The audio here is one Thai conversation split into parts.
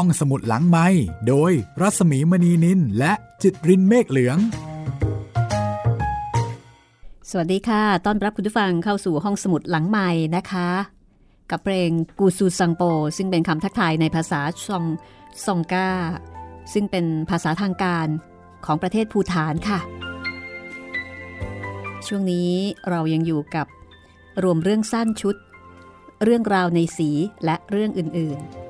ห้องสมุดหลังไม้โดยรัสมีมณีนินและจิตรินเมฆเหลือง สวัสดีค่ะ ต้อนรับคุณผู้ฟังเข้าสู่ห้องสมุดหลังใหม่นะคะ กับเพลงกูซูซังโป ซึ่งเป็นคำทักทายในภาษาซองซองกาซึ่งเป็นภาษาทางการของประเทศภูฐานค่ะ ช่วงนี้เรายังอยู่กับรวมเรื่องสั้นชุด เรื่องราวในสีและเรื่องอื่นๆ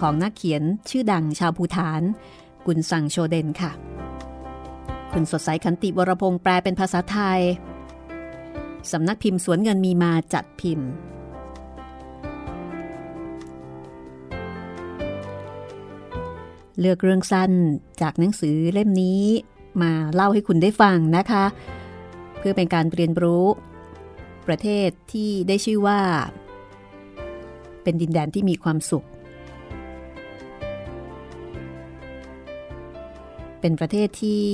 ของนักเขียนชื่อดังชาวภูฐาน กุนสังโชเดนค่ะ คุณสดใสขันติวรพงษ์แปลเป็นภาษาไทย สำนักพิมพ์สวนเงินมีมาจัดพิมพ์ เลือกเรื่องสั้นจากหนังสือเล่มนี้มาเล่าให้คุณได้ฟังนะคะ เพื่อเป็นการเรียนรู้ ประเทศที่ได้ชื่อว่า เป็นดินแดนที่มีความสุข เป็นประเทศที่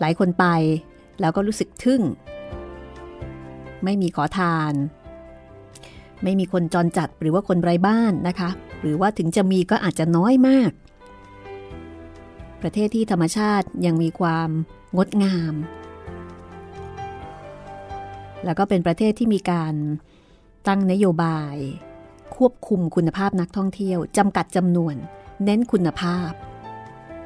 หลายคนไป แล้วก็รู้สึกทึ่ง ไม่มีขอทาน ไม่มีคนจรจัดหรือว่าคนไร้บ้านนะคะ หรือว่าถึงจะมีก็อาจจะน้อยมาก ประเทศที่ธรรมชาติยังมีความงดงาม แล้วก็เป็นประเทศที่มีการตั้งนโยบาย ควบคุมคุณภาพนักท่องเที่ยวจำกัดจำนวน เน้นคุณภาพ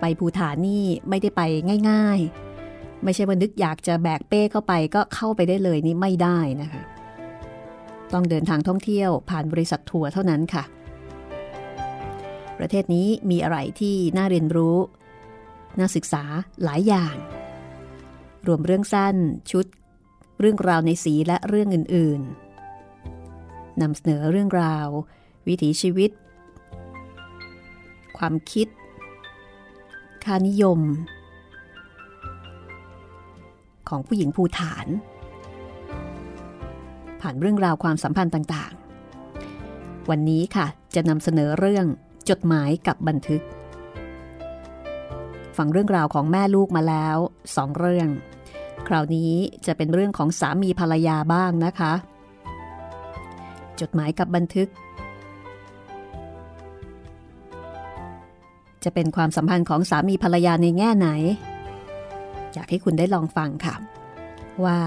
ไปภูฐานนี่ไม่ได้ไปง่าย ๆ ไม่ใช่ว่านึกอยากจะแบกเป้เข้าไปก็เข้าไปได้เลยนี่ไม่ได้นะคะ ต้องเดินทางท่องเที่ยวผ่านบริษัททัวร์เท่านั้นค่ะ ประเทศนี้มีอะไรที่น่าเรียนรู้ น่าศึกษาหลายอย่าง รวมเรื่องสั้นชุด เรื่องราวในสีและเรื่องอื่นๆนำเสนอเรื่องราว วิถีชีวิต ความคิด ค่านิยม ของผู้หญิงภูฐาน ผ่านเรื่องราวความสัมพันธ์ต่างๆ วันนี้ค่ะจะนำเสนอเรื่องจดหมายกับบันทึก ฟังเรื่องราวของแม่ลูกมาแล้วสองเรื่อง คราวนี้จะเป็นเรื่องของสามีภรรยาบ้างนะคะ จดหมายกับบันทึก จะเป็นความสัมพันธ์ของสามีภรรยาในแง่ไหน อยากให้คุณได้ลองฟังค่ะ ว่า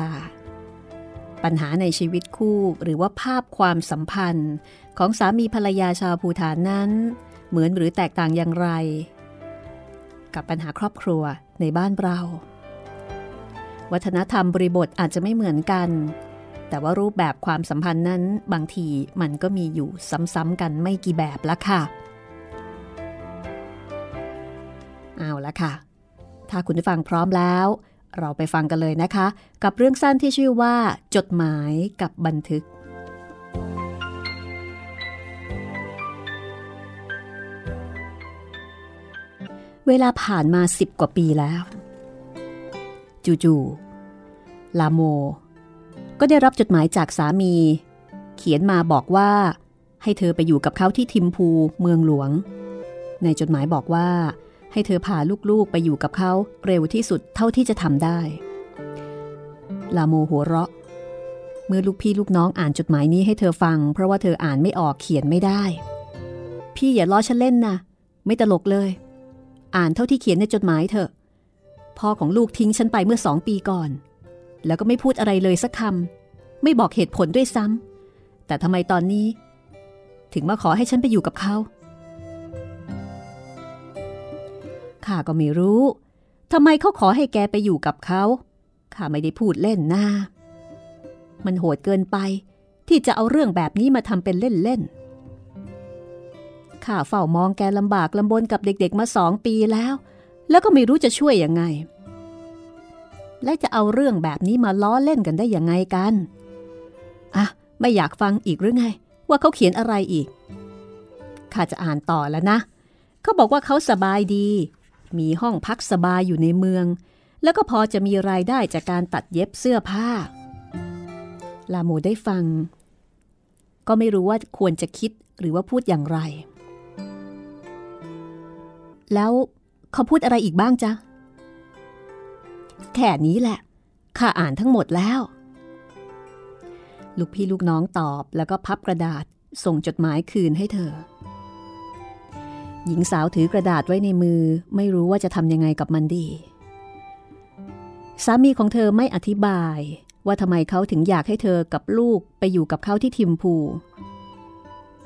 ปัญหาในชีวิตคู่หรือว่าภาพความสัมพันธ์ของสามีภรรยาชาวภูฐานนั้น เหมือนหรือแตกต่างอย่างไร กับปัญหาครอบครัวในบ้านเรา วัฒนธรรมบริบทอาจจะไม่เหมือนกัน แต่ว่ารูปแบบความสัมพันธ์นั้นบางทีมันก็มีอยู่ซ้ำๆกันไม่กี่แบบละค่ะ เอาละค่ะ ถ้าคุณผู้ฟังพร้อมแล้ว เราไปฟังกันเลยนะคะ กับเรื่องสั้นที่ชื่อว่า จดหมายกับบันทึก เวลาผ่านมาสิบกว่าปีแล้ว จู่ๆลาโม ก็ได้รับจดหมายจากสามี เขียนมาบอกว่าให้เธอไปอยู่กับเขาที่ทิมพูเมืองหลวง ในจดหมายบอกว่า ให้เธอพาลูกๆไปอยู่กับเขาเร็วที่สุดเท่าที่จะทำได้ ลาโมหัวเราะ เมื่อลูกพี่ลูกน้องอ่านจดหมายนี้ให้เธอฟัง เพราะว่าเธออ่านไม่ออกเขียนไม่ได้ พี่อย่าล้อฉันเล่นนะไม่ตลกเลย อ่านเท่าที่เขียนในจดหมายเถอะพ่อของลูกทิ้งฉันไปเมื่อสองปีก่อน แล้วก็ไม่พูดอะไรเลยสักคำไม่บอกเหตุผลด้วยซ้ำแต่ทำไมตอนนี้ ถึงมาขอให้ฉันไปอยู่กับเขา ข้าก็ไม่รู้ทำไมเขาขอให้แกไปอยู่กับเขาข้าไม่ได้พูดเล่นนะมันโหดเกินไปที่จะเอาเรื่องแบบนี้มาทำเป็นเล่นๆข้าเฝ้ามองแกลำบากลำบนกับเด็กๆมาสองปีแล้ว แล้วก็ไม่รู้จะช่วยยังไง และจะเอาเรื่องแบบนี้มาล้อเล่นกันได้ยังไงกันอะไม่อยากฟังอีกหรือไง ว่าเขาเขียนอะไรอีกข้าจะอ่านต่อแล้วนะ เขาบอกว่าเขาสบายดี มีห้องพักสบายอยู่ในเมือง แล้วก็พอจะมีรายได้จากการตัดเย็บเสื้อผ้า ลาโมได้ฟัง ก็ไม่รู้ว่าควรจะคิดหรือว่าพูดอย่างไร แล้วเขาพูดอะไรอีกบ้างจ๊ะ แค่นี้แหละ ข้าอ่านทั้งหมดแล้ว ลูกพี่ลูกน้องตอบแล้วก็พับกระดาษส่งจดหมายคืนให้เธอ หญิงสาวถือกระดาษไว้ในมือ ไม่รู้ว่าจะทำยังไงกับมันดี สามีของเธอไม่อธิบายว่าทำไมเขาถึงอยากให้เธอกับลูกไปอยู่กับเขาที่ทิมพู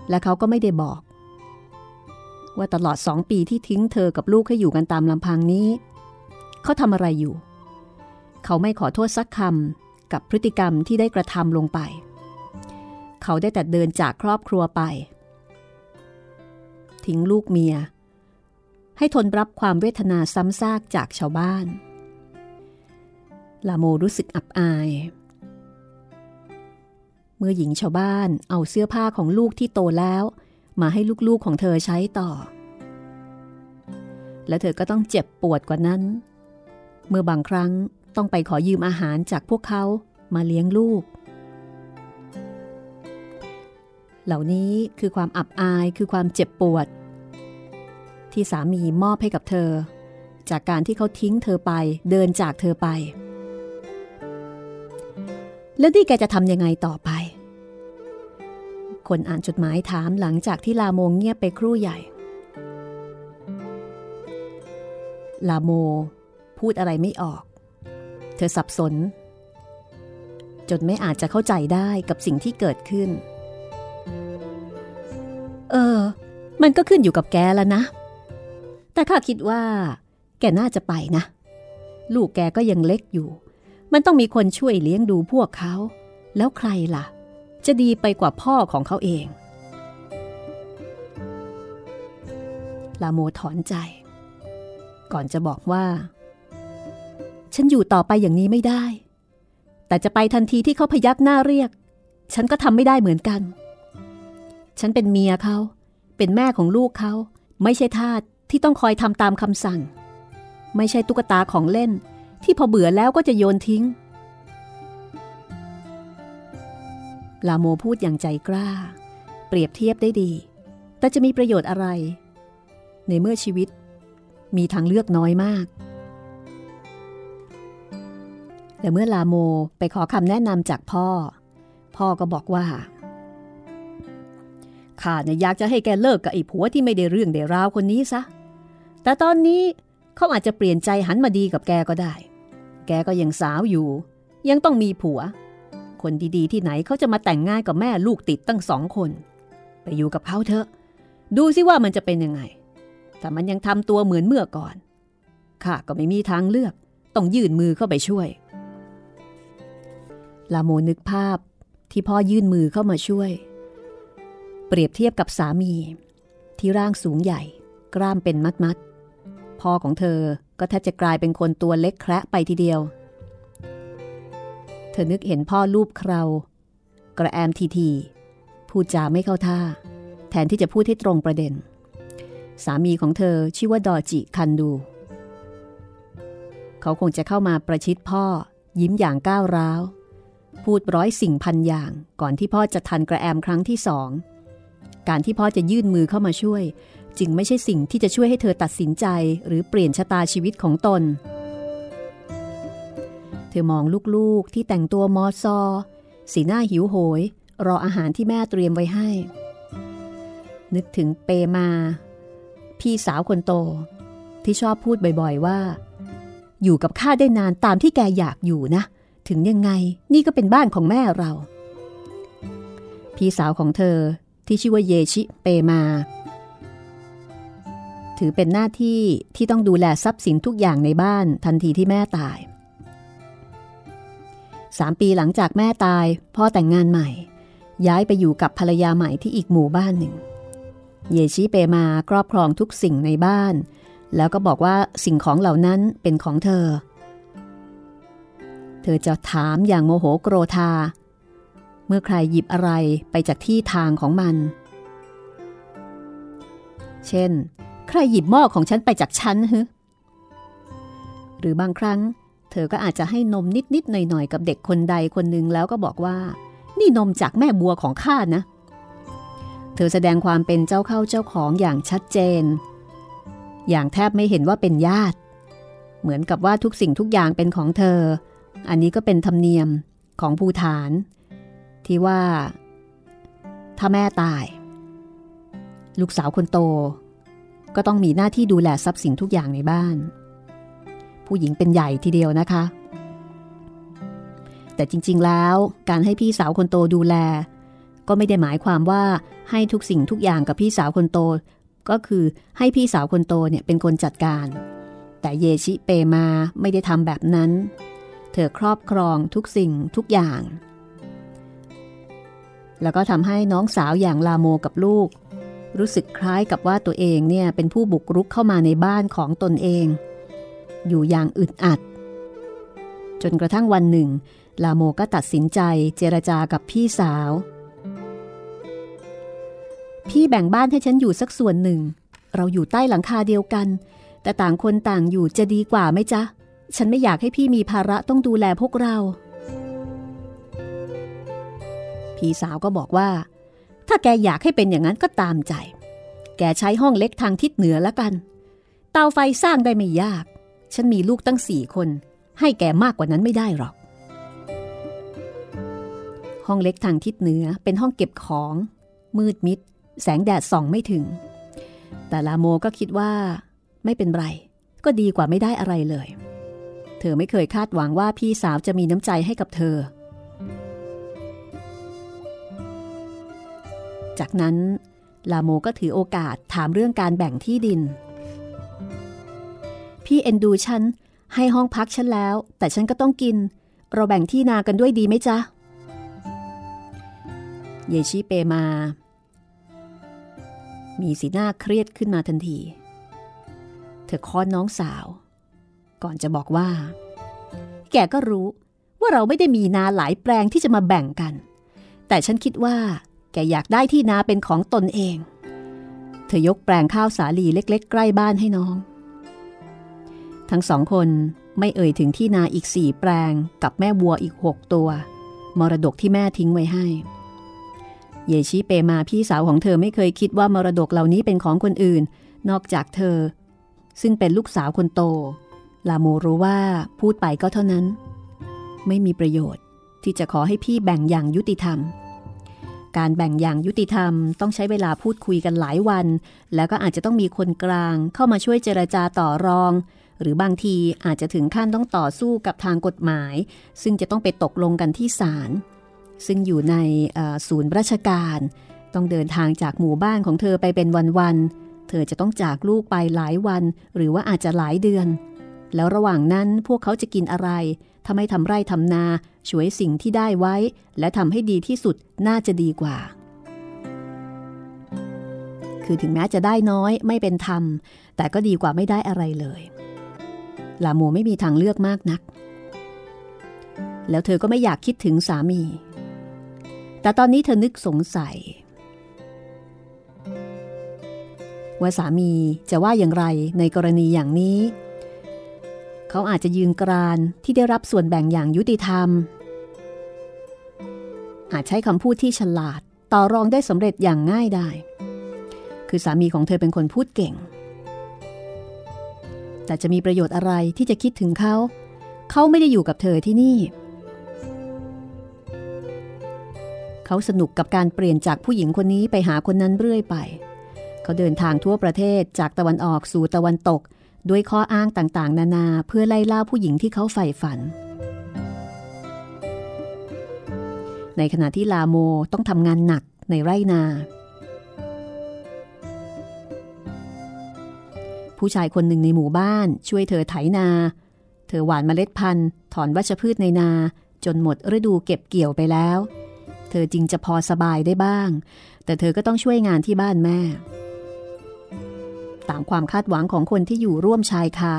และเขาก็ไม่ได้บอก ว่าตลอดสองปีที่ทิ้งเธอกับลูกให้อยู่กันตามลำพังนี้ เขาทำอะไรอยู่ เขาไม่ขอโทษสักคำกับพฤติกรรมที่ได้กระทำลงไป เขาได้แต่เดินจากครอบครัวไป ทิ้งลูกเมีย ให้ทนรับความเวทนาซ้ำซากจากชาวบ้าน ลาโมรู้สึกอับอาย เมื่อหญิงชาวบ้านเอาเสื้อผ้าของลูกที่โตแล้ว มาให้ลูกๆของเธอใช้ต่อ และเธอก็ต้องเจ็บปวดกว่านั้น เมื่อบางครั้งต้องไปขอยืมอาหารจากพวกเขามาเลี้ยงลูก เหล่านี้คือความอับอายคือความเจ็บปวด ที่สามีมอบให้กับเธอ จากการที่เขาทิ้งเธอไปเดินจากเธอไป แล้วนี่แกจะทำยังไงต่อไป คนอ่านจดหมายถามหลังจากที่ลาโมงเงียบไปครู่ใหญ่ ลาโมพูดอะไรไม่ออก เธอสับสน จนไม่อาจจะเข้าใจได้กับสิ่งที่เกิดขึ้น เออ มันก็ขึ้นอยู่กับแกแล้วนะ แต่ข้าคิดว่า แกน่าจะไปนะ ลูกแกก็ยังเล็กอยู่ มันต้องมีคนช่วยเลี้ยงดูพวกเขา แล้วใครล่ะ จะดีไปกว่าพ่อของเขาเองลาโมถอนใจ ก่อนจะบอกว่า ฉันอยู่ต่อไปอย่างนี้ไม่ได้ แต่จะไปทันทีที่เขาพยักหน้าเรียก ฉันก็ทำไม่ได้เหมือนกัน ฉันเป็นเมียเขา เป็นแม่ของลูกเขา ไม่ใช่ทาสที่ต้องคอยทำตามคำสั่ง ไม่ใช่ตุ๊กตาของเล่น ที่พอเบื่อแล้วก็จะโยนทิ้ง ลาโมพูดอย่างใจกล้า เปรียบเทียบได้ดี แต่จะมีประโยชน์อะไร ในเมื่อชีวิต มีทางเลือกน้อยมากแต่เมื่อลาโมไปขอคำแนะนำจากพ่อ พ่อก็บอกว่า ข้าเนี่ยอยากจะให้แกเลิกกับไอ้ผัวที่ไม่ได้เรื่องได้ราวคนนี้ซะ แต่ตอนนี้เขาอาจจะเปลี่ยนใจหันมาดีกับแกก็ได้ แกก็ยังสาวอยู่ ยังต้องมีผัว คนดีๆที่ไหนเขาจะมาแต่งงานกับแม่ลูกติดตั้งสองคน ไปอยู่กับเขาเถอะ ดูซิว่ามันจะเป็นยังไง แต่มันยังทำตัวเหมือนเมื่อก่อน ข้าก็ไม่มีทางเลือก ต้องยื่นมือเข้าไปช่วย ลาโมนึกภาพที่พ่อยื่นมือเข้ามาช่วย เปรียบเทียบกับสามี ที่ร่างสูงใหญ่ กล้ามเป็นมัดมัดพ่อของเธอก็แทบจะกลายเป็นคนตัวเล็กแคระไปทีเดียว เธอนึกเห็นพ่อรูปเครากระแอมทีทีพูดจาไม่เข้าท่า แทนที่จะพูดให้ตรงประเด็น สามีของเธอชื่อว่าดอจิคันดู เขาคงจะเข้ามาประชิดพ่อ ยิ้มอย่างก้าวร้าว พูดร้อยสิ่งพันอย่างก่อนที่พ่อจะทันกระแอมครั้งที่สอง การที่พ่อจะยื่นมือเข้ามาช่วย จึงไม่ใช่สิ่งที่จะช่วยให้เธอตัดสินใจหรือเปลี่ยนชะตาชีวิตของตน เธอมองลูกๆที่แต่งตัวมอซอ สีหน้าหิวโหย รออาหารที่แม่เตรียมไว้ให้ นึกถึงเปมา พี่สาวคนโต ที่ชอบพูดบ่อยๆว่า อยู่กับข้าได้นานตามที่แกอยากอยู่นะ ถึงยังไงนี่ก็เป็นบ้านของแม่เรา พี่สาวของเธอ ที่ชื่อว่าเยชิเปมา ถือเป็นหน้าที่ที่ต้องดูแลทรัพย์สินทุกอย่างในบ้านทันทีที่แม่ตายสามปีหลังจากแม่ตาย พ่อแต่งงานใหม่ ย้ายไปอยู่กับภรรยาใหม่ที่อีกหมู่บ้านหนึ่ง เยชิเปมาครอบครองทุกสิ่งในบ้าน แล้วก็บอกว่าสิ่งของเหล่านั้นเป็นของเธอ เธอจะถามอย่างโมโหโกรธา มื่อใครหยิบอะไรไปจากที่ทางของมัน เช่น ใครหยิบหม้อของฉันไปจากฉันฮึหรือบางครั้ง เธอก็อาจจะให้นมนิดๆหน่อยๆ กับเด็กคนใดคนหนึ่งแล้วก็บอกว่า นี่นมจากแม่บัวของข้านะ เธอแสดงความเป็นเจ้าเข้าเจ้าของอย่างชัดเจน อย่างแทบไม่เห็นว่าเป็นญาติ เหมือนกับว่าทุกสิ่งทุกอย่างเป็นของเธอ อันนี้ก็เป็นธรรมเนียมของภูฐาน ที่ว่า ถ้าแม่ตาย ลูกสาวคนโต ก็ต้องมีหน้าที่ดูแลทรัพย์สินทุกอย่างในบ้าน ผู้หญิงเป็นใหญ่ทีเดียวนะคะ แต่จริงๆแล้วการให้พี่สาวคนโตดูแล ก็ไม่ได้หมายความว่าให้ทุกสิ่งทุกอย่างกับพี่สาวคนโต ก็คือให้พี่สาวคนโตเนี่ยเป็นคนจัดการ แต่เยชิเปมาไม่ได้ทำแบบนั้น เธอครอบครองทุกสิ่งทุกอย่าง แล้วก็ทำให้น้องสาวอย่างลาโมกับลูก รู้สึกคล้ายกับว่าตัวเองเนี่ยเป็นผู้บุกรุกเข้ามาในบ้านของตนเอง อยู่อย่างอึดอัด จนกระทั่งวันหนึ่ง ลาโมก็ตัดสินใจเจรจากับพี่สาว พี่แบ่งบ้านให้ฉันอยู่สักส่วนหนึ่ง เราอยู่ใต้หลังคาเดียวกัน แต่ต่างคนต่างอยู่จะดีกว่าไหมจ๊ะ ฉันไม่อยากให้พี่มีภาระต้องดูแลพวกเรา พี่สาวก็บอกว่า ถ้าแกอยากให้เป็นอย่างนั้นก็ตามใจ แกใช้ห้องเล็กทางทิศเหนือแล้วกัน เตาไฟสร้างได้ไม่ยาก ฉันมีลูกตั้งสี่คน ให้แกมากกว่านั้นไม่ได้หรอก ห้องเล็กทางทิศเหนือเป็นห้องเก็บของ มืดมิด แสงแดดส่องไม่ถึง แต่ลาโมก็คิดว่า ไม่เป็นไร ก็ดีกว่าไม่ได้อะไรเลย เธอไม่เคยคาดหวังว่าพี่สาวจะมีน้ำใจให้กับเธอ จากนั้น ลาโมก็ถือโอกาสถามเรื่องการแบ่งที่ดิน พี่เอ็นดูฉัน ให้ห้องพักฉันแล้ว แต่ฉันก็ต้องกิน เราแบ่งที่นากันด้วยดีไหมจ๊ะ เยชิเปมา มีสีหน้าเครียดขึ้นมาทันที เธอค้อนน้องสาว ก่อนจะบอกว่า แกก็รู้ว่าเราไม่ได้มีนาหลายแปลงที่จะมาแบ่งกัน แต่ฉันคิดว่า แกอยากได้ที่นาเป็นของตนเอง เธอยกแปลงข้าวสาลีเล็ก ๆ ใกล้บ้านให้น้อง ทั้งสองคนไม่เอ่ยถึงที่นาอีกสี่แปลงกับแม่วัวอีกหกตัว มรดกที่แม่ทิ้งไว้ให้ เยชิเปมาพี่สาวของเธอไม่เคยคิดว่ามรดกเหล่านี้เป็นของคนอื่น นอกจากเธอ ซึ่งเป็นลูกสาวคนโต ลาโมรู้ว่าพูดไปก็เท่านั้น ไม่มีประโยชน์ที่จะขอให้พี่แบ่งอย่างยุติธรรม การแบ่งอย่างยุติธรรมต้องใช้เวลาพูดคุยกันหลายวัน แล้วก็อาจจะต้องมีคนกลางเข้ามาช่วยเจรจาต่อรอง หรือบางทีอาจจะถึงขั้นต้องต่อสู้กับทางกฎหมาย ซึ่งจะต้องไปตกลงกันที่ศาลซึ่งอยู่ในศูนย์ราชการ ต้องเดินทางจากหมู่บ้านของเธอไปเป็นวันๆเธอจะต้องจากลูกไปหลายวัน หรือว่าอาจจะหลายเดือน แล้วระหว่างนั้นพวกเขาจะกินอะไรถ้าไม่ทำไร่ทำนา ช่วยสิ่งที่ได้ไว้ และทำให้ดีที่สุดน่าจะดีกว่า คือถึงแม้จะได้น้อยไม่เป็นธรรม แต่ก็ดีกว่าไม่ได้อะไรเลยลาโมไม่มีทางเลือกมากนัก แล้วเธอก็ไม่อยากคิดถึงสามี แต่ตอนนี้เธอนึกสงสัย ว่าสามีจะว่าอย่างไรในกรณีอย่างนี้ เขาอาจจะยืนกรานที่ได้รับส่วนแบ่งอย่างยุติธรรม อาจใช้คำพูดที่ฉลาดต่อรองได้สำเร็จอย่างง่ายได้ คือสามีของเธอเป็นคนพูดเก่ง แต่จะมีประโยชน์อะไรที่จะคิดถึงเขา เขาไม่ได้อยู่กับเธอที่นี่ เขาสนุกกับการเปลี่ยนจากผู้หญิงคนนี้ไปหาคนนั้นเรื่อยไป เขาเดินทางทั่วประเทศจากตะวันออกสู่ตะวันตก ด้วยข้ออ้างต่างๆ นานาเพื่อไล่ล่าผู้หญิงที่เขาใฝ่ฝัน ในขณะที่ลาโมต้องทำงานหนักในไร่นา ผู้ชายคนหนึ่งในหมู่บ้านช่วยเธอไถนา เธอหว่านเมล็ดพันธุ์ ถอนวัชพืชในนา จนหมดฤดูเก็บเกี่ยวไปแล้ว เธอจึงจะพอสบายได้บ้าง แต่เธอก็ต้องช่วยงานที่บ้านแม่ ตามความคาดหวังของคนที่อยู่ร่วมชายคา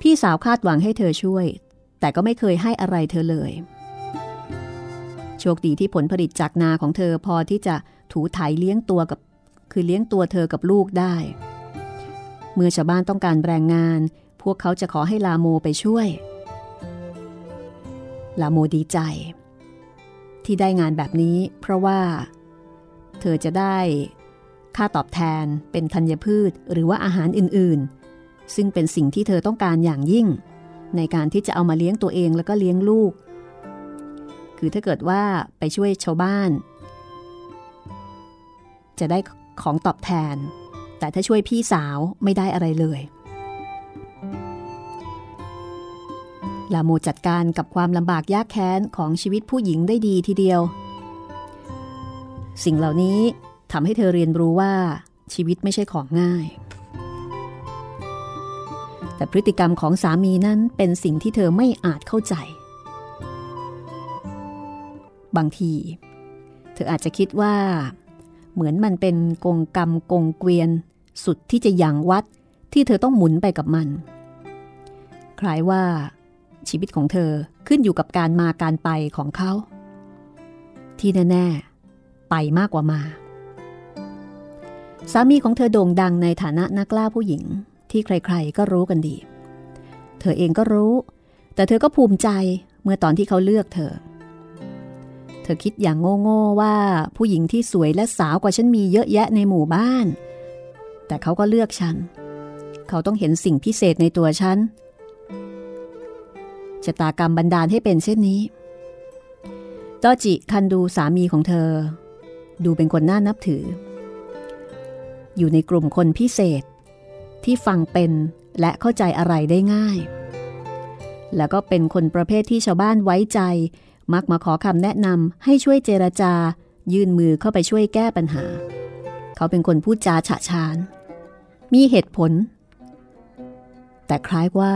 พี่สาวคาดหวังให้เธอช่วย แต่ก็ไม่เคยให้อะไรเธอเลย โชคดีที่ผลผลิตจากนาของเธอพอที่จะถูไถเลี้ยงตัวกับ คือเลี้ยงตัวเธอกับลูกได้ เมื่อชาวบ้านต้องการแรงงาน พวกเขาจะขอให้ลาโมไปช่วย ลาโมดีใจ ที่ได้งานแบบนี้ เพราะว่า เธอจะได้ ค่าตอบแทนเป็นธัญพืชหรือว่าอาหารอื่นๆ ซึ่งเป็นสิ่งที่เธอต้องการอย่างยิ่ง ในการที่จะเอามาเลี้ยงตัวเองแล้วก็เลี้ยงลูก คือถ้าเกิดว่าไปช่วยชาวบ้าน จะได้ของตอบแทน แต่ถ้าช่วยพี่สาวไม่ได้อะไรเลยลาโมจัดการกับความลำบากยากแค้นของชีวิตผู้หญิงได้ดีทีเดียว สิ่งเหล่านี้ ทำให้เธอเรียนรู้ว่าชีวิตไม่ใช่ของง่าย แต่พฤติกรรมของสามีนั้นเป็นสิ่งที่เธอไม่อาจเข้าใจ บางที เธออาจจะคิดว่า เหมือนมันเป็นกงกรรมกงเกวียน สุดที่จะยังวัดที่เธอต้องหมุนไปกับมัน คล้ายว่า ชีวิตของเธอขึ้นอยู่กับการมาการไปของเขา ที่แน่ ๆ ไปมากกว่ามา สามีของเธอโด่งดังในฐานะนักล่าผู้หญิงที่ใครๆก็รู้กันดี เธอเองก็รู้ แต่เธอก็ภูมิใจเมื่อตอนที่เขาเลือกเธอ เธอคิดอย่างโง่ๆว่าผู้หญิงที่สวยและสาวกว่าฉันมีเยอะแยะในหมู่บ้าน แต่เขาก็เลือกฉัน เขาต้องเห็นสิ่งพิเศษในตัวฉันชะตากรรมบันดาลให้เป็นเช่นนี้ตอจิคันดูสามีของเธอ ดูเป็นคนน่านับถือ อยู่ในกลุ่มคนพิเศษ ที่ฟังเป็นและเข้าใจอะไรได้ง่าย แล้วก็เป็นคนประเภทที่ชาวบ้านไว้ใจ มักมาขอคำแนะนำให้ช่วยเจรจา ยื่นมือเข้าไปช่วยแก้ปัญหา เขาเป็นคนพูดจาฉะฉาน มีเหตุผล แต่คล้ายว่า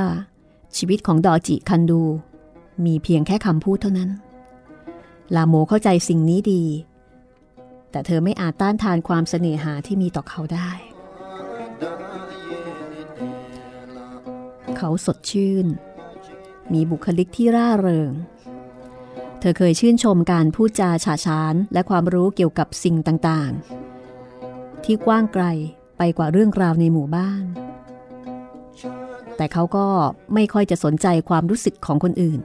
ชีวิตของดอจิคันดู มีเพียงแค่คำพูดเท่านั้น ลาโมเข้าใจสิ่งนี้ดี แต่เธอไม่อาจต้านทานความเสน่หาที่มีต่อเขาได้ เขาสดชื่น มีบุคลิกที่ร่าเริง เธอเคยชื่นชมการพูดจาฉาฉานและความรู้เกี่ยวกับสิ่งต่างๆ ที่กว้างไกลไปกว่าเรื่องราวในหมู่บ้าน แต่เขาก็ไม่ค่อยจะสนใจความรู้สึกของคนอื่น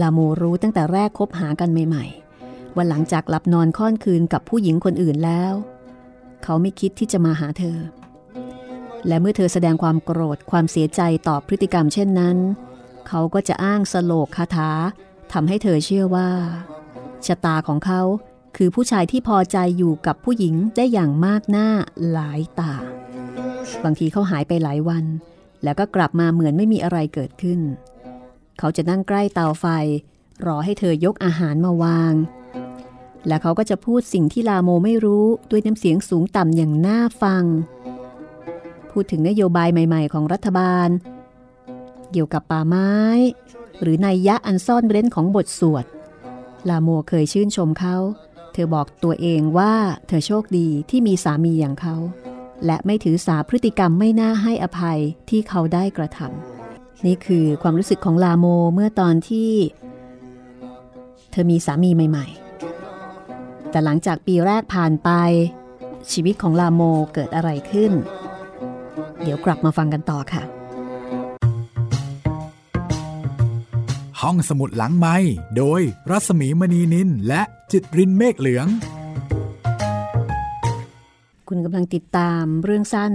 ลาโมรู้ตั้งแต่แรกคบหากันใหม่ๆ ว่าหลังจากหลับนอนค่อนคืนกับผู้หญิงคนอื่นแล้ว เขาไม่คิดที่จะมาหาเธอ และเมื่อเธอแสดงความโกรธความเสียใจต่อพฤติกรรมเช่นนั้น เขาก็จะอ้างสโลกคาถาทำให้เธอเชื่อว่าชะตาของเขาคือผู้ชายที่พอใจอยู่กับผู้หญิงได้อย่างมากหน้าหลายตา บางทีเขาหายไปหลายวัน แล้วก็กลับมาเหมือนไม่มีอะไรเกิดขึ้น เขาจะนั่งใกล้เตาไฟ รอให้เธอยกอาหารมาวาง และเขาก็จะพูดสิ่งที่ลาโมไม่รู้ด้วยน้ำเสียงสูงต่ำอย่างน่าฟัง พูดถึงนโยบายใหม่ๆ ของรัฐบาล เกี่ยวกับป่าไม้ หรือในยะอันซ่อนเร้นของบทสวด ลาโมเคยชื่นชมเขา เธอบอกตัวเองว่าเธอโชคดีที่มีสามีอย่างเขา และไม่ถือสาพฤติกรรมไม่น่าให้อภัยที่เขาได้กระทำนี่คือความรู้สึกของลาโมเมื่อตอนที่ เธอมีสามีใหม่ ๆ แต่หลังจากปีแรกผ่านไป ชีวิตของลาโมเกิดอะไรขึ้น เดี๋ยวกลับมาฟังกันต่อค่ะ ห้องสมุดหลังไม้โดยรัสมีมณีนินและจิตรินเมฆเหลือง คุณกำลังติดตามเรื่องสั้น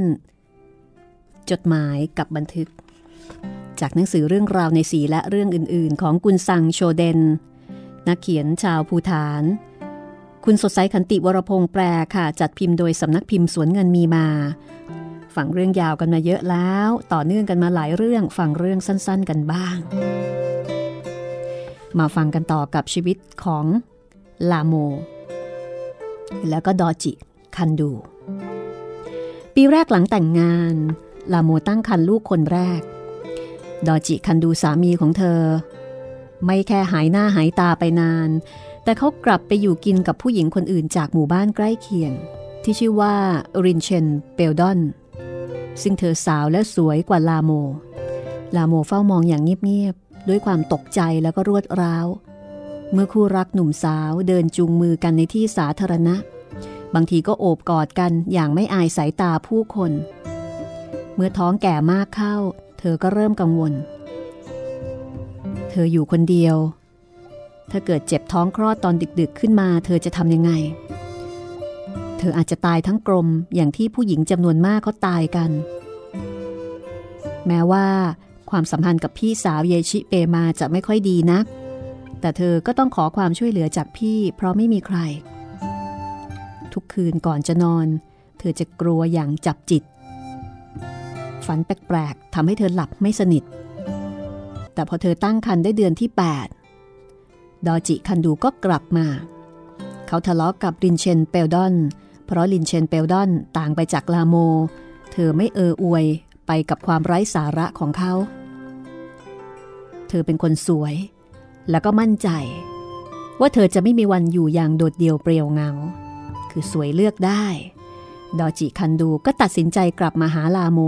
จดหมายกับบันทึก จากหนังสือเรื่องราวในสีและเรื่องอื่น ๆ ของกุนซังโชเดนนักเขียนชาวภูฐาน คุณสดใสขันติวรพงษ์แปลค่ะ จัดพิมพ์โดยสำนักพิมพ์สวนเงินมีมาฟังเรื่องยาวกันมาเยอะแล้ว ต่อเนื่องกันมาหลายเรื่องฟังเรื่องสั้นๆกันบ้าง มาฟังกันต่อกับชีวิตของลาโม แล้วก็ดอจิ คันดู ปีแรกหลังแต่งงาน ลาโมตั้งคันลูกคนแรก ดอจิคันดูสามีของเธอ ไม่แค่หายหน้าหายตาไปนาน แต่เขากลับไปอยู่กินกับผู้หญิงคนอื่นจากหมู่บ้านใกล้เคียง ที่ชื่อว่ารินเชนเปลดอน ซึ่งเธอสาวและสวยกว่าลาโม ลาโมเฝ้ามองอย่างเงียบๆ ด้วยความตกใจแล้วก็รวดร้าว เมื่อคู่รักหนุ่มสาวเดินจูงมือกันในที่สาธารณะ บางทีก็โอบกอดกันอย่างไม่อายสายตาผู้คน เมื่อท้องแก่มากเข้า เธอก็เริ่มกังวล เธออยู่คนเดียว ถ้าเกิดเจ็บท้องคลอดตอนดึกๆขึ้นมา เธอจะทำยังไง เธออาจจะตายทั้งกลมอย่างที่ผู้หญิงจำนวนมากเขาตายกัน แม้ว่า ความสัมพันธ์กับพี่สาวเยชิเปมาจะไม่ค่อยดีนัก แต่เธอก็ต้องขอความช่วยเหลือจากพี่เพราะไม่มีใคร ทุกคืนก่อนจะนอน เธอจะกลัวอย่างจับจิต ฝันแปลกๆทำให้เธอหลับไม่สนิท แต่พอเธอตั้งคันได้เดือนที่ 8 ดอจิคันดูก็กลับมา เขาทะเลาะกกับลินเชนเปลดอน เพราะลินเชนเปลดอนต่างไปจากลาโม เธอไม่เอออวยไปกับความไร้สาระของเขา เธอเป็นคนสวย แล้วก็มั่นใจ ว่าเธอจะไม่มีวันอยู่อย่างโดดเดี่ยวเปรียวเงา คือสวยเลือกได้ ดอจิคันดูก็ตัดสินใจกลับมาหาลาโม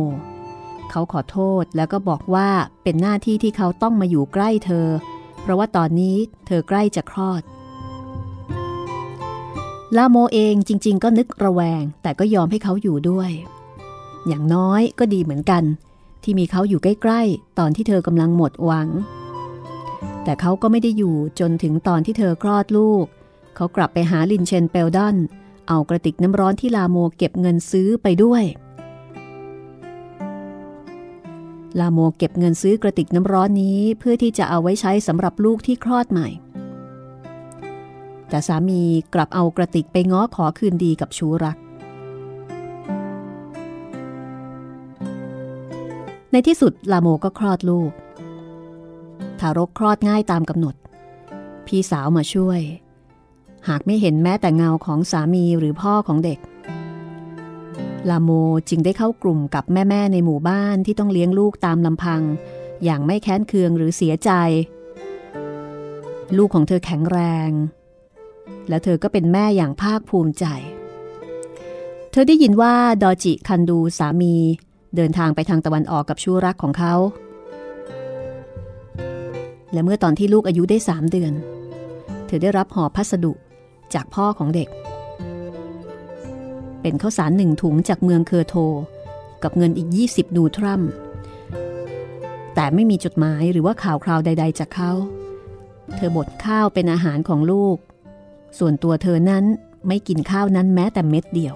เขาขอโทษแล้วก็บอกว่าเป็นหน้าที่ที่เขาต้องมาอยู่ใกล้เธอเราะว่าตอนนี้เธอใกล้จะคลอด ลาโมเองจริง ๆ ก็นึกระแวง แต่ก็ยอมให้เขาอยู่ด้วย อย่างน้อยก็ดีเหมือนกัน ที่มีเขาอยู่ใกล้ๆ ตอนที่เธอกำลังหมดหวัง แต่เขาก็ไม่ได้อยู่จนถึงตอนที่เธอคลอดลูก เขากลับไปหาลินเชนเปลดอน เอากระติกน้ำร้อนที่ลาโมเก็บเงินซื้อไปด้วย ลาโมเก็บเงินซื้อกระติกน้ำร้อนนี้เพื่อที่จะเอาไว้ใช้สำหรับลูกที่คลอดใหม่ แต่สามีกลับเอากระติกไปง้อขอคืนดีกับชูรัก ในที่สุดลาโมก็คลอดลูก ทารกคลอดง่ายตามกำหนด พี่สาวมาช่วย หากไม่เห็นแม้แต่เงาของสามีหรือพ่อของเด็ก ลาโมจึงได้เข้ากลุ่มกับแม่ๆในหมู่บ้านที่ต้องเลี้ยงลูกตามลำพัง อย่างไม่แค้นเคืองหรือเสียใจ ลูกของเธอแข็งแรง และเธอก็เป็นแม่อย่างภาคภูมิใจ เธอได้ยินว่าดอจิคันดูสามีเดินทางไปทางตะวันออกกับชู้รักของเขา และเมื่อตอนที่ลูกอายุได้สามเดือน เธอได้รับห่อพัสดุจากพ่อของเด็ก เป็นข้าวสารหนึ่งถุงจากเมืองเคอร์โท กับเงินอีก 20 นูทรัม แต่ไม่มีจดหมายหรือว่าข่าวคราวใด ๆ จากเขา เธอบดข้าวเป็นอาหารของลูก ส่วนตัวเธอนั้นไม่กินข้าวนั้นแม้แต่เม็ดเดียว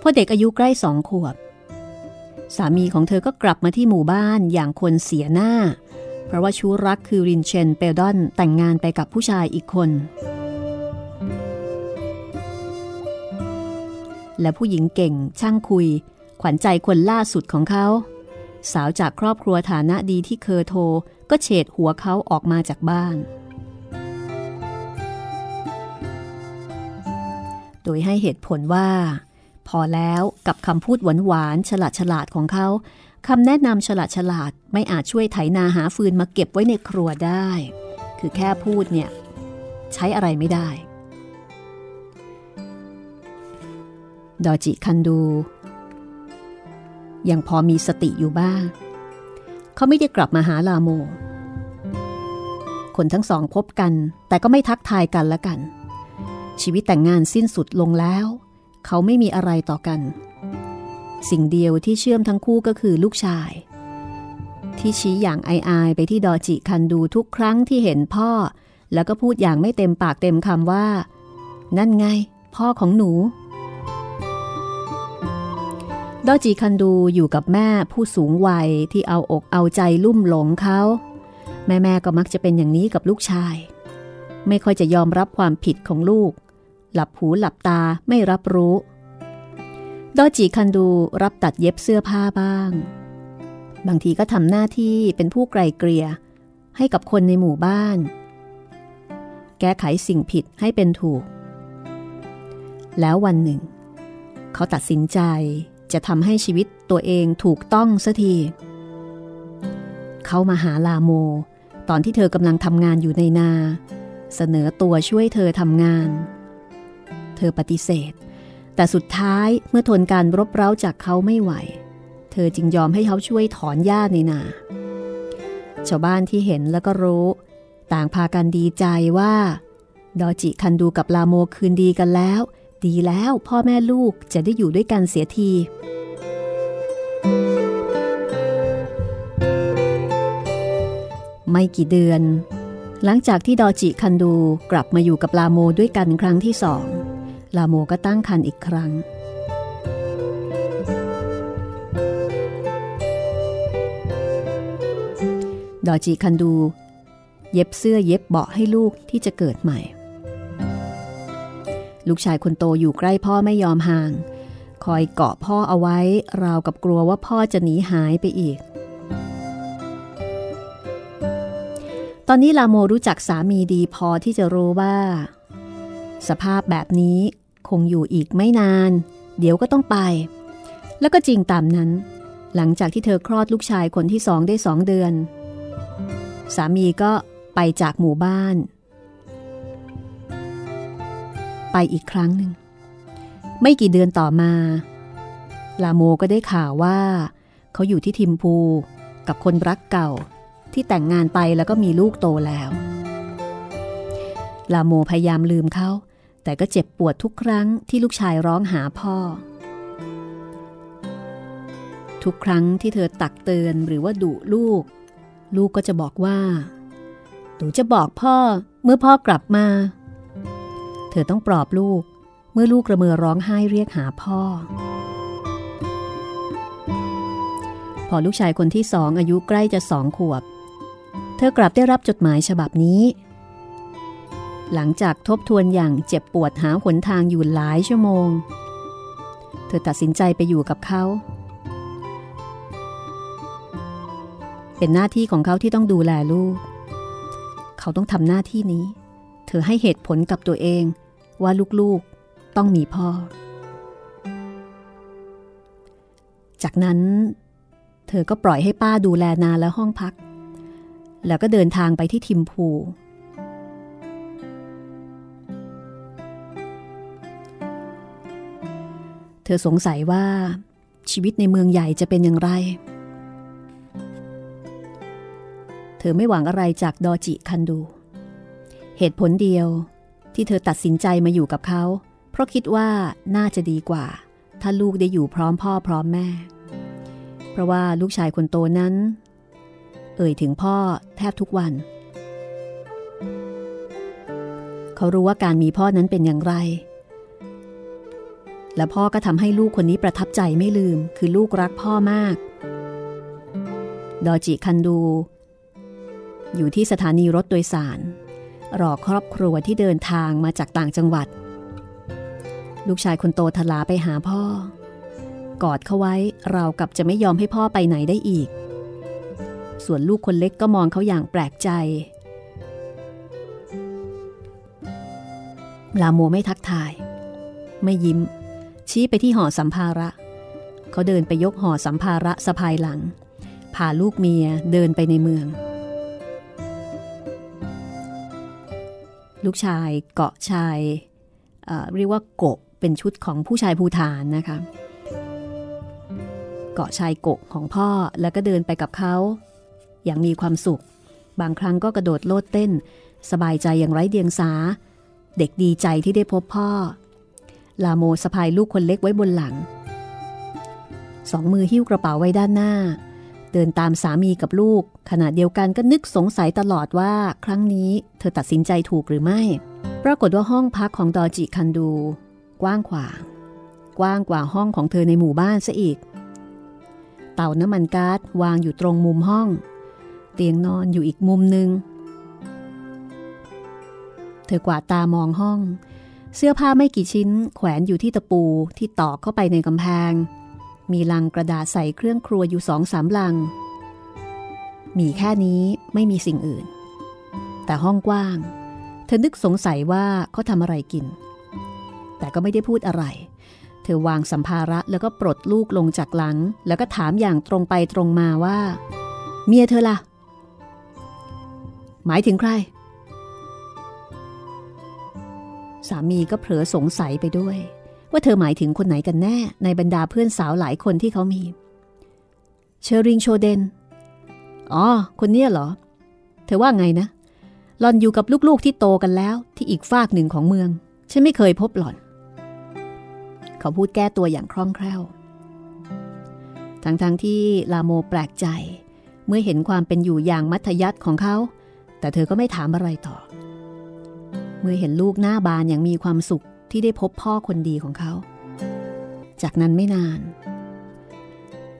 พอเด็กอายุใกล้สองขวบ สามีของเธอก็กลับมาที่หมู่บ้านอย่างคนเสียหน้า เพราะว่าชู้รักคือรินเชนเปลดอนแต่งงานไปกับผู้ชายอีกคน และผู้หญิงเก่งช่างคุย ขวัญใจคนล่าสุดของเขา สาวจากครอบครัวฐานะดีที่เคอโทก็เฉดหัวเขาออกมาจากบ้าน โดยให้เหตุผลว่า พอแล้วกับคำพูดหวานๆฉลาดฉลาดของเขาคำแนะนำฉลาดฉลาดไม่อาจช่วยไถนาหาฟืนมาเก็บไว้ในครัวได้ คือแค่พูดเนี่ย ใช้อะไรไม่ได้ ดอจิคันดู ยังพอมีสติอยู่บ้าง เขาไม่ได้กลับมาหาลาโม คนทั้งสองพบกัน แต่ก็ไม่ทักทายกันละกัน ชีวิตแต่งงานสิ้นสุดลงแล้ว เขาไม่มีอะไรต่อกัน สิ่งเดียวที่เชื่อมทั้งคู่ก็คือลูกชาย ที่ชี้อย่างอายๆไปที่ดอจิคันดูทุกครั้งที่เห็นพ่อ แล้วก็พูดอย่างไม่เต็มปากเต็มคำว่า นั่นไง พ่อของหนู ดอจิคันดูอยู่กับแม่ผู้สูงวัยที่เอาอกเอาใจลุ่มหลงเขา แม่แม่ก็มักจะเป็นอย่างนี้กับลูกชาย ไม่ค่อยจะยอมรับความผิดของลูก หลับหูหลับตาไม่รับรู้ดอจิคันดูรับตัดเย็บเสื้อผ้าบ้าง บางทีก็ทำหน้าที่เป็นผู้ไกลเกลี่ยให้กับคนในหมู่บ้าน แก้ไขสิ่งผิดให้เป็นถูก แล้ววันหนึ่ง เขาตัดสินใจ จะทำให้ชีวิตตัวเองถูกต้องสัที เขามาหาลาโม ตอนที่เธอกำลังทำงานอยู่ในนา เสนอตัวช่วยเธอทำงาน เธอปฏิเสธ แต่สุดท้ายเมื่อทนการรบเร้าจากเขาไม่ไหว เธอจึงยอมให้เขาช่วยถอนหญ้าในนา ชาวบ้านที่เห็นแล้วก็รู้ ต่างพากันดีใจว่า ดอจิคันดูกับลาโมคืนดีกันแล้ว ดีแล้วพ่อแม่ลูกจะได้อยู่ด้วยกันเสียที ไม่กี่เดือน หลังจากที่ดอจิคันดูกลับมาอยู่กับลาโมด้วยกันครั้งที่สอง ลาโมก็ตั้งคันอีกครั้งดอจีคันดู เย็บเสื้อเย็บเบาะให้ลูกที่จะเกิดใหม่ ลูกชายคนโตอยู่ใกล้พ่อไม่ยอมห่าง คอยเกาะพ่อเอาไว้ ราวกับกลัวว่าพ่อจะหนีหายไปอีก ตอนนี้ลาโมรู้จักสามีดีพอที่จะรู้ว่า สภาพแบบนี้คงอยู่อีกไม่นาน เดี๋ยวก็ต้องไป แล้วก็จริงตามนั้น หลังจากที่เธอคลอดลูกชายคนที่สองได้สองเดือน สามีก็ไปจากหมู่บ้าน ไปอีกครั้งหนึ่ง ไม่กี่เดือนต่อมา ลาโมก็ได้ข่าวว่า เขาอยู่ที่ทิมพูกับคนรักเก่าที่แต่งงานไปแล้วก็มีลูกโตแล้ว ลาโมพยายามลืมเขา แต่ก็เจ็บปวดทุกครั้งที่ลูกชายร้องหาพ่อ ทุกครั้งที่เธอตักเตือนหรือว่าดุลูก ลูกก็จะบอกว่าหนูจะบอกพ่อเมื่อพ่อกลับมา เธอต้องปลอบลูก เมื่อลูกกระเมือร้องไห้เรียกหาพ่อ พอลูกชายคนที่สองอายุใกล้จะสองขวบ เธอกลับได้รับจดหมายฉบับนี้ หลังจากทบทวนอย่างเจ็บปวดหาหนทางอยู่หลายชั่วโมง เธอตัดสินใจไปอยู่กับเขาเป็นหน้าที่ของเขาที่ต้องดูแลลูก เขาต้องทำหน้าที่นี้ เธอให้เหตุผลกับตัวเอง ว่าลูกๆต้องมีพ่อ จากนั้น เธอก็ปล่อยให้ป้าดูแลนาและห้องพัก แล้วก็เดินทางไปที่ทิมพู เธอสงสัยว่าชีวิตในเมืองใหญ่จะเป็นอย่างไร เธอไม่หวังอะไรจากดอจิคันดู เหตุผลเดียว ที่เธอตัดสินใจมาอยู่กับเขา เพราะคิดว่าน่าจะดีกว่า ถ้าลูกได้อยู่พร้อมพ่อพร้อมแม่ เพราะว่าลูกชายคนโตนั้น เอ่ยถึงพ่อแทบทุกวัน เขารู้ว่าการมีพ่อนั้นเป็นอย่างไร และพ่อก็ทำให้ลูกคนนี้ประทับใจไม่ลืม คือลูกรักพ่อมาก ดอจิคันดู อยู่ที่สถานีรถโดยสาร รอครอบครัวที่เดินทางมาจากต่างจังหวัด ลูกชายคนโตทลาไปหาพ่อ กอดเขาไว้เรากับจะไม่ยอมให้พ่อไปไหนได้อีก ส่วนลูกคนเล็กก็มองเขาอย่างแปลกใจ ลาโมไม่ทักทาย ไม่ยิ้ม ชี้ไปที่ห่อสัมภาระ เขาเดินไปยกห่อสัมภาระสะพายหลังพาลูกเมียเดินไปในเมือง ลูกชายเกาะชายเเรียกว่าโกะเป็นชุดของผู้ชายภูฐานนะคะ เกาะชายโกะของพ่อแล้วก็เดินไปกับเขา อย่างมีความสุข บางครั้งก็กระโดดโลดเต้น สบายใจอย่างไร้เดียงสา เด็กดีใจที่ได้พบพ่อ ลาโมสะพายลูกคนเล็กไว้บนหลัง สองมือหิ้วกระเป๋าไว้ด้านหน้า เดินตามสามีกับลูก ขณะเดียวกันก็นึกสงสัยตลอดว่าครั้งนี้เธอตัดสินใจถูกหรือไม่ ปรากฏว่าห้องพักของดอจิคันดู กว้างขวาง กว้างกว่าห้องของเธอในหมู่บ้านซะอีก เต่าน้ำมันก๊าซวางอยู่ตรงมุมห้อง เตียงนอนอยู่อีกมุมหนึ่งเธอกวาดตามองห้อง เสื้อผ้าไม่กี่ชิ้น แขวนอยู่ที่ตะปูที่ตอกเข้าไปในกำแพง มีลังกระดาษใส่เครื่องครัวอยู่สองสามลัง มีแค่นี้ไม่มีสิ่งอื่น แต่ห้องกว้าง เธอนึกสงสัยว่าเขาทำอะไรกิน แต่ก็ไม่ได้พูดอะไร เธอวางสัมภาระแล้วก็ปลดลูกลงจากหลัง แล้วก็ถามอย่างตรงไปตรงมาว่า เมียเธอล่ะ หมายถึงใคร สามีก็เผลอสงสัยไปด้วย ว่าเธอหมายถึงคนไหนกันแน่ในบรรดาเพื่อนสาวหลายคนที่เขามี เชอริงโชเดน อ๋อ คนเนี้ยเหรอ เธอว่าไงนะ หล่อนอยู่กับลูกๆที่โตกันแล้วที่อีกฝากหนึ่งของเมือง ฉันไม่เคยพบหล่อน เขาพูดแก้ตัวอย่างคล่องแคล่ว ทั้งๆทที่ลาโมแปลกใจ เมื่อเห็นความเป็นอยู่อย่างมัธยัติของเขา แต่เธอก็ไม่ถามอะไรต่อ เมื่อเห็นลูกหน้าบานอย่างมีความสุข ที่ได้พบพ่อคนดีของเขา จากนั้นไม่นาน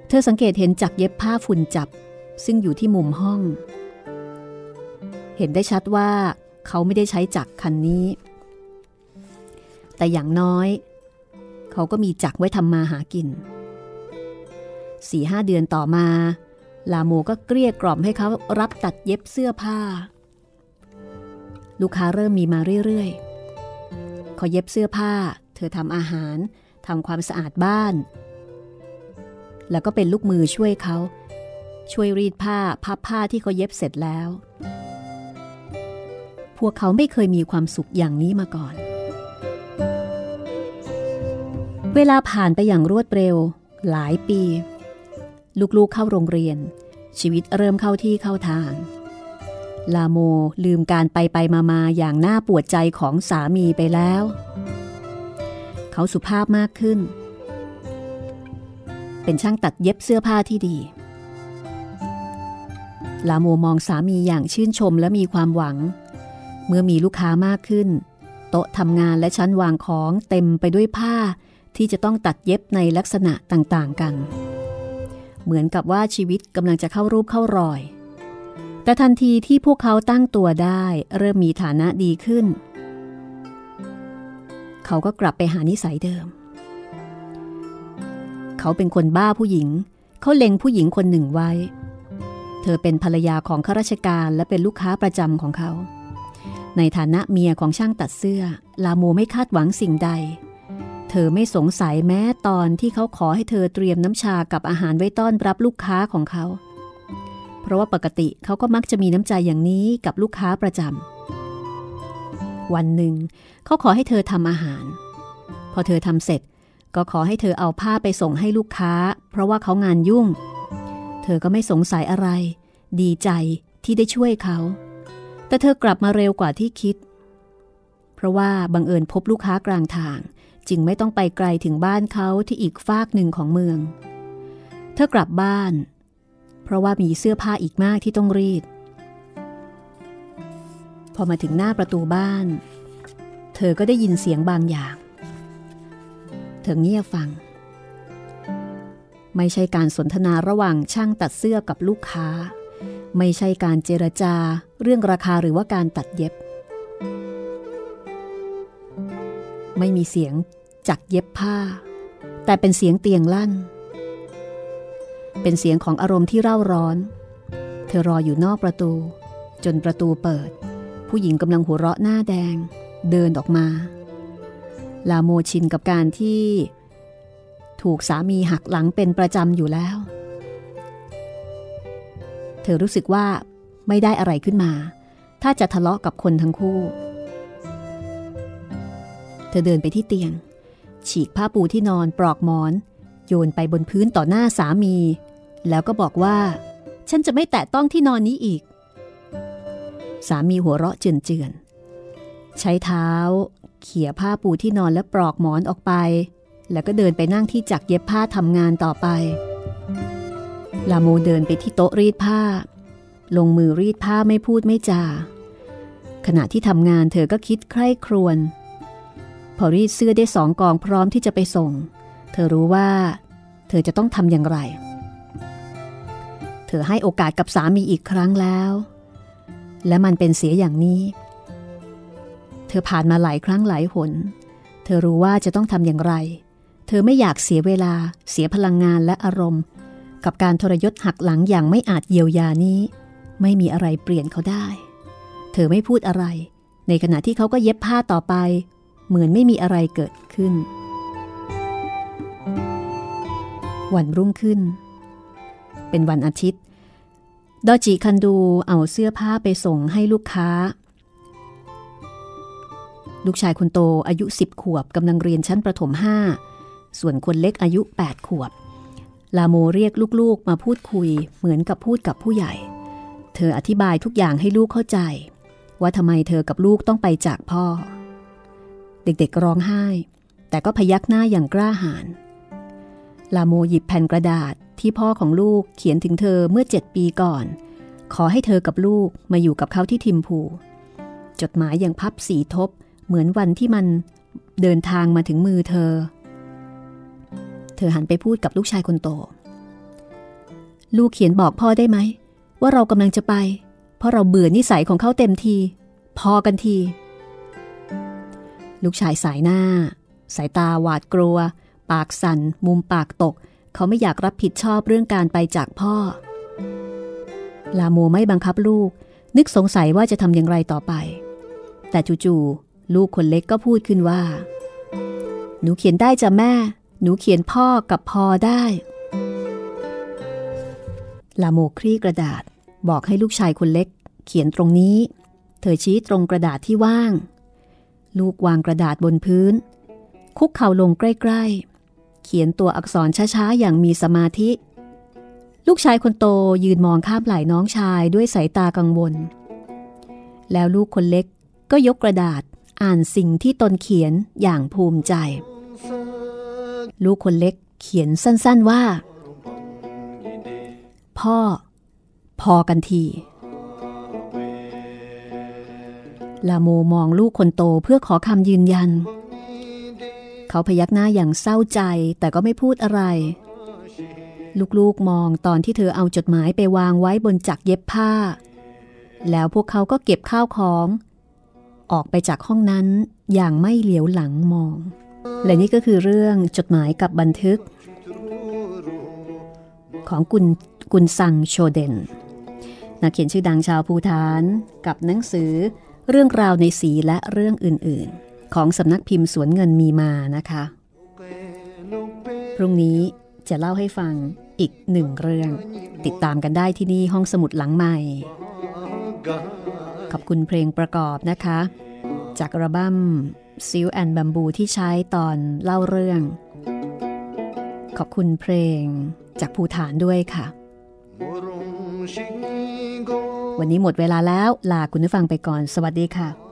เธอสังเกตเห็นจักเย็บผ้าฝุ่นจับ ซึ่งอยู่ที่มุมห้อง เห็นได้ชัดว่าเขาไม่ได้ใช้จักคันนี้ แต่อย่างน้อย เขาก็มีจักไว้ทำมาหากินสี่ห้าเดือนต่อมา ลาโมก็เกลี้ยกล่อมให้เขารับตัดเย็บเสื้อผ้า ลูกค้าเริ่มมีมาเรื่อยๆ เขาเย็บเสื้อผ้า เธอทำอาหารทำความสะอาดบ้าน แล้วก็เป็นลูกมือช่วยเขา ช่วยรีดผ้าพับผ้าที่เขาเย็บเสร็จแล้ว พวกเขาไม่เคยมีความสุขอย่างนี้มาก่อน เวลาผ่านไปอย่างรวดเร็ว หลายปี ลูกๆเข้าโรงเรียน ชีวิตเริ่มเข้าที่เข้าทาง ลาโมลืมการไปไปมามาอย่างน่าปวดใจของสามีไปแล้ว เขาสุภาพมากขึ้น เป็นช่างตัดเย็บเสื้อผ้าที่ดี ลาโมมองสามีอย่างชื่นชมและมีความหวัง เมื่อมีลูกค้ามากขึ้น โต๊ะทำงานและชั้นวางของเต็มไปด้วยผ้าที่จะต้องตัดเย็บในลักษณะต่างๆกัน เหมือนกับว่าชีวิตกำลังจะเข้ารูปเข้ารอย แต่ทันทีที่พวกเขาตั้งตัวได้เริ่มมีฐานะดีขึ้น เขาก็กลับไปหานิสัยเดิม เขาเป็นคนบ้าผู้หญิง เขาเล็งผู้หญิงคนหนึ่งไว้ เธอเป็นภรรยาของข้าราชการและเป็นลูกค้าประจำของเขา ในฐานะเมียของช่างตัดเสื้อ ลาโมไม่คาดหวังสิ่งใด เธอไม่สงสัยแม้ตอนที่เขาขอให้เธอเตรียมน้ำชากับอาหารไว้ต้อนรับลูกค้าของเขาเเพราะว่าปกติเขาก็มักจะมีน้ำใจอย่างนี้กับลูกค้าประจำวันหนึ่งเขาขอให้เธอทำอาหาร พอเธอทำเสร็จ ก็ขอให้เธอเอาผ้าไปส่งให้ลูกค้า เพราะว่าเขางานยุ่ง เธอก็ไม่สงสัยอะไร ดีใจที่ได้ช่วยเขา แต่เธอกลับมาเร็วกว่าที่คิด เพราะว่าบังเอิญพบลูกค้ากลางทาง จึงไม่ต้องไปไกลถึงบ้านเขาที่อีกฟากหนึ่งของเมือง เธอกลับบ้าน ราะว่ามีเสื้อผ้าอีกมากที่ต้องรีด พอมาถึงหน้าประตูบ้าน เธอก็ได้ยินเสียงบางอย่าง เธอเงียบฟัง ไม่ใช่การสนทนาระหว่างช่างตัดเสื้อกับลูกค้า ไม่ใช่การเจรจาเรื่องราคาหรือว่าการตัดเย็บ ไม่มีเสียงจักเย็บผ้า แต่เป็นเสียงเตียงลั่น เป็นเสียงของอารมณ์ที่เร่าร้อน เธอรออยู่นอกประตู จนประตูเปิด ผู้หญิงกำลังหัวเราะหน้าแดง เดินออกมา ลาโมชินกับการที่ ถูกสามีหักหลังเป็นประจำอยู่แล้ว เธอรู้สึกว่าไม่ได้อะไรขึ้นมา ถ้าจะทะเลาะกับคนทั้งคู่ เธอเดินไปที่เตียง ฉีกผ้าปูที่นอนปลอกหมอน โยนไปบนพื้นต่อหน้าสามี แล้วก็บอกว่า ฉันจะไม่แตะต้องที่นอนนี้อีก สามีหัวเราะเจือนๆ ใช้เท้า เขี่ยผ้าปูที่นอนและปลอกหมอนออกไป แล้วก็เดินไปนั่งที่จักเย็บผ้าทำงานต่อไป ลาโมเดินไปที่โต๊ะรีดผ้า ลงมือรีดผ้าไม่พูดไม่จา ขณะที่ทำงานเธอก็คิดใคร่ครวญพอรีดเสื้อได้สองกองพร้อมที่จะไปส่ง เธอรู้ว่า เธอจะต้องทำอย่างไร ธอให้โอกาสกับสามีอีกครั้งแล้ว และมันเป็นเสียอย่างนี้ เธอผ่านมาหลายครั้งหลายหน เธอรู้ว่าจะต้องทำอย่างไร เธอไม่อยากเสียเวลา เสียพลังงานและอารมณ์ กับการทรยศหักหลังอย่างไม่อาจเยียวยานี้ ไม่มีอะไรเปลี่ยนเขาได้ เธอไม่พูดอะไร ในขณะที่เขาก็เย็บผ้าต่อไป เหมือนไม่มีอะไรเกิดขึ้น วันรุ่งขึ้น เป็นวันอาทิตย์ ดอจิคันดูเอาเสื้อผ้าไปส่งให้ลูกค้า ลูกชายคนโตอายุสิบขวบกำลังเรียนชั้นประถมห้าส่วนคนเล็กอายุ 8 ขวบ ลาโมเรียกลูกๆมาพูดคุยเหมือนกับพูดกับผู้ใหญ่ เธออธิบายทุกอย่างให้ลูกเข้าใจ ว่าทำไมเธอกับลูกต้องไปจากพ่อ เด็กๆร้องไห้ แต่ก็พยักหน้าอย่างกล้าหาญลาโมหยิบแผ่นกระดาษ ที่พ่อของลูกเขียนถึงเธอเมื่อเจ็ดปีก่อน ขอให้เธอกับลูกมาอยู่กับเขาที่ทิมพู จดหมายอย่างพับสีทบ เหมือนวันที่มันเดินทางมาถึงมือเธอ เธอหันไปพูดกับลูกชายคนโต ลูกเขียนบอกพ่อได้ไหม ว่าเรากำลังจะไป เพราะเราเบื่อนิสัยของเขาเต็มที พอกันที ลูกชายสายหน้า สายตาหวาดกลัว ปากสัน่น มุมปากตก เขาไม่อยากรับผิดชอบเรื่องการไปจากพ่อ ลาโมไม่บังคับลูก นึกสงสัยว่าจะทำอย่างไรต่อไป แต่จู่ๆลูกคนเล็กก็พูดขึ้นว่า หนูเขียนได้จ้ะแม่ หนูเขียนพ่อกับพอได้ ลาโมคลี่กระดาษบอกให้ลูกชายคนเล็ก เขียนตรงนี้ เธอชี้ตรงกระดาษที่ว่าง ลูกวางกระดาษบนพื้น คุกเข่าลงใกล้ๆ เขียนตัวอักษรช้าๆ อย่างมีสมาธิ ลูกชายคนโตยืนมองข้ามไหล่น้องชายด้วยสายตากังวล แล้วลูกคนเล็กก็ยกกระดาษอ่านสิ่งที่ตนเขียนอย่างภูมิใจ ลูกคนเล็กเขียนสั้นๆว่า พ่อ พอกันทีลาโมมองลูกคนโตเพื่อขอคำยืนยัน เขาพยักหน้าอย่างเศร้าใจแต่ก็ไม่พูดอะไร ลูกๆมองตอนที่เธอเอาจดหมายไปวางไว้บนจักเย็บผ้า แล้วพวกเขาก็เก็บข้าวของ ออกไปจากห้องนั้นอย่างไม่เหลียวหลังมอง และนี่ก็คือเรื่องจดหมายกับบันทึก ของกุนกุนซังโชเดนนักเขียนชื่อดังชาวภูฐานกับหนังสือเรื่องราวในสีและเรื่องอื่นๆ ของสำนักพิมพ์สวนเงินมีมานะคะ พรุ่งนี้จะเล่าให้ฟังอีกหนึ่งเรื่อง ติดตามกันได้ที่นี่ห้องสมุดหลังใหม่ ขอบคุณเพลงประกอบนะคะ จากอัลบั้มซิลแอนบัมบูที่ใช้ตอนเล่าเรื่อง ขอบคุณเพลงจากภูฐานด้วยค่ะ วันนี้หมดเวลาแล้วลาคุณผู้ฟังไปก่อน สวัสดีค่ะ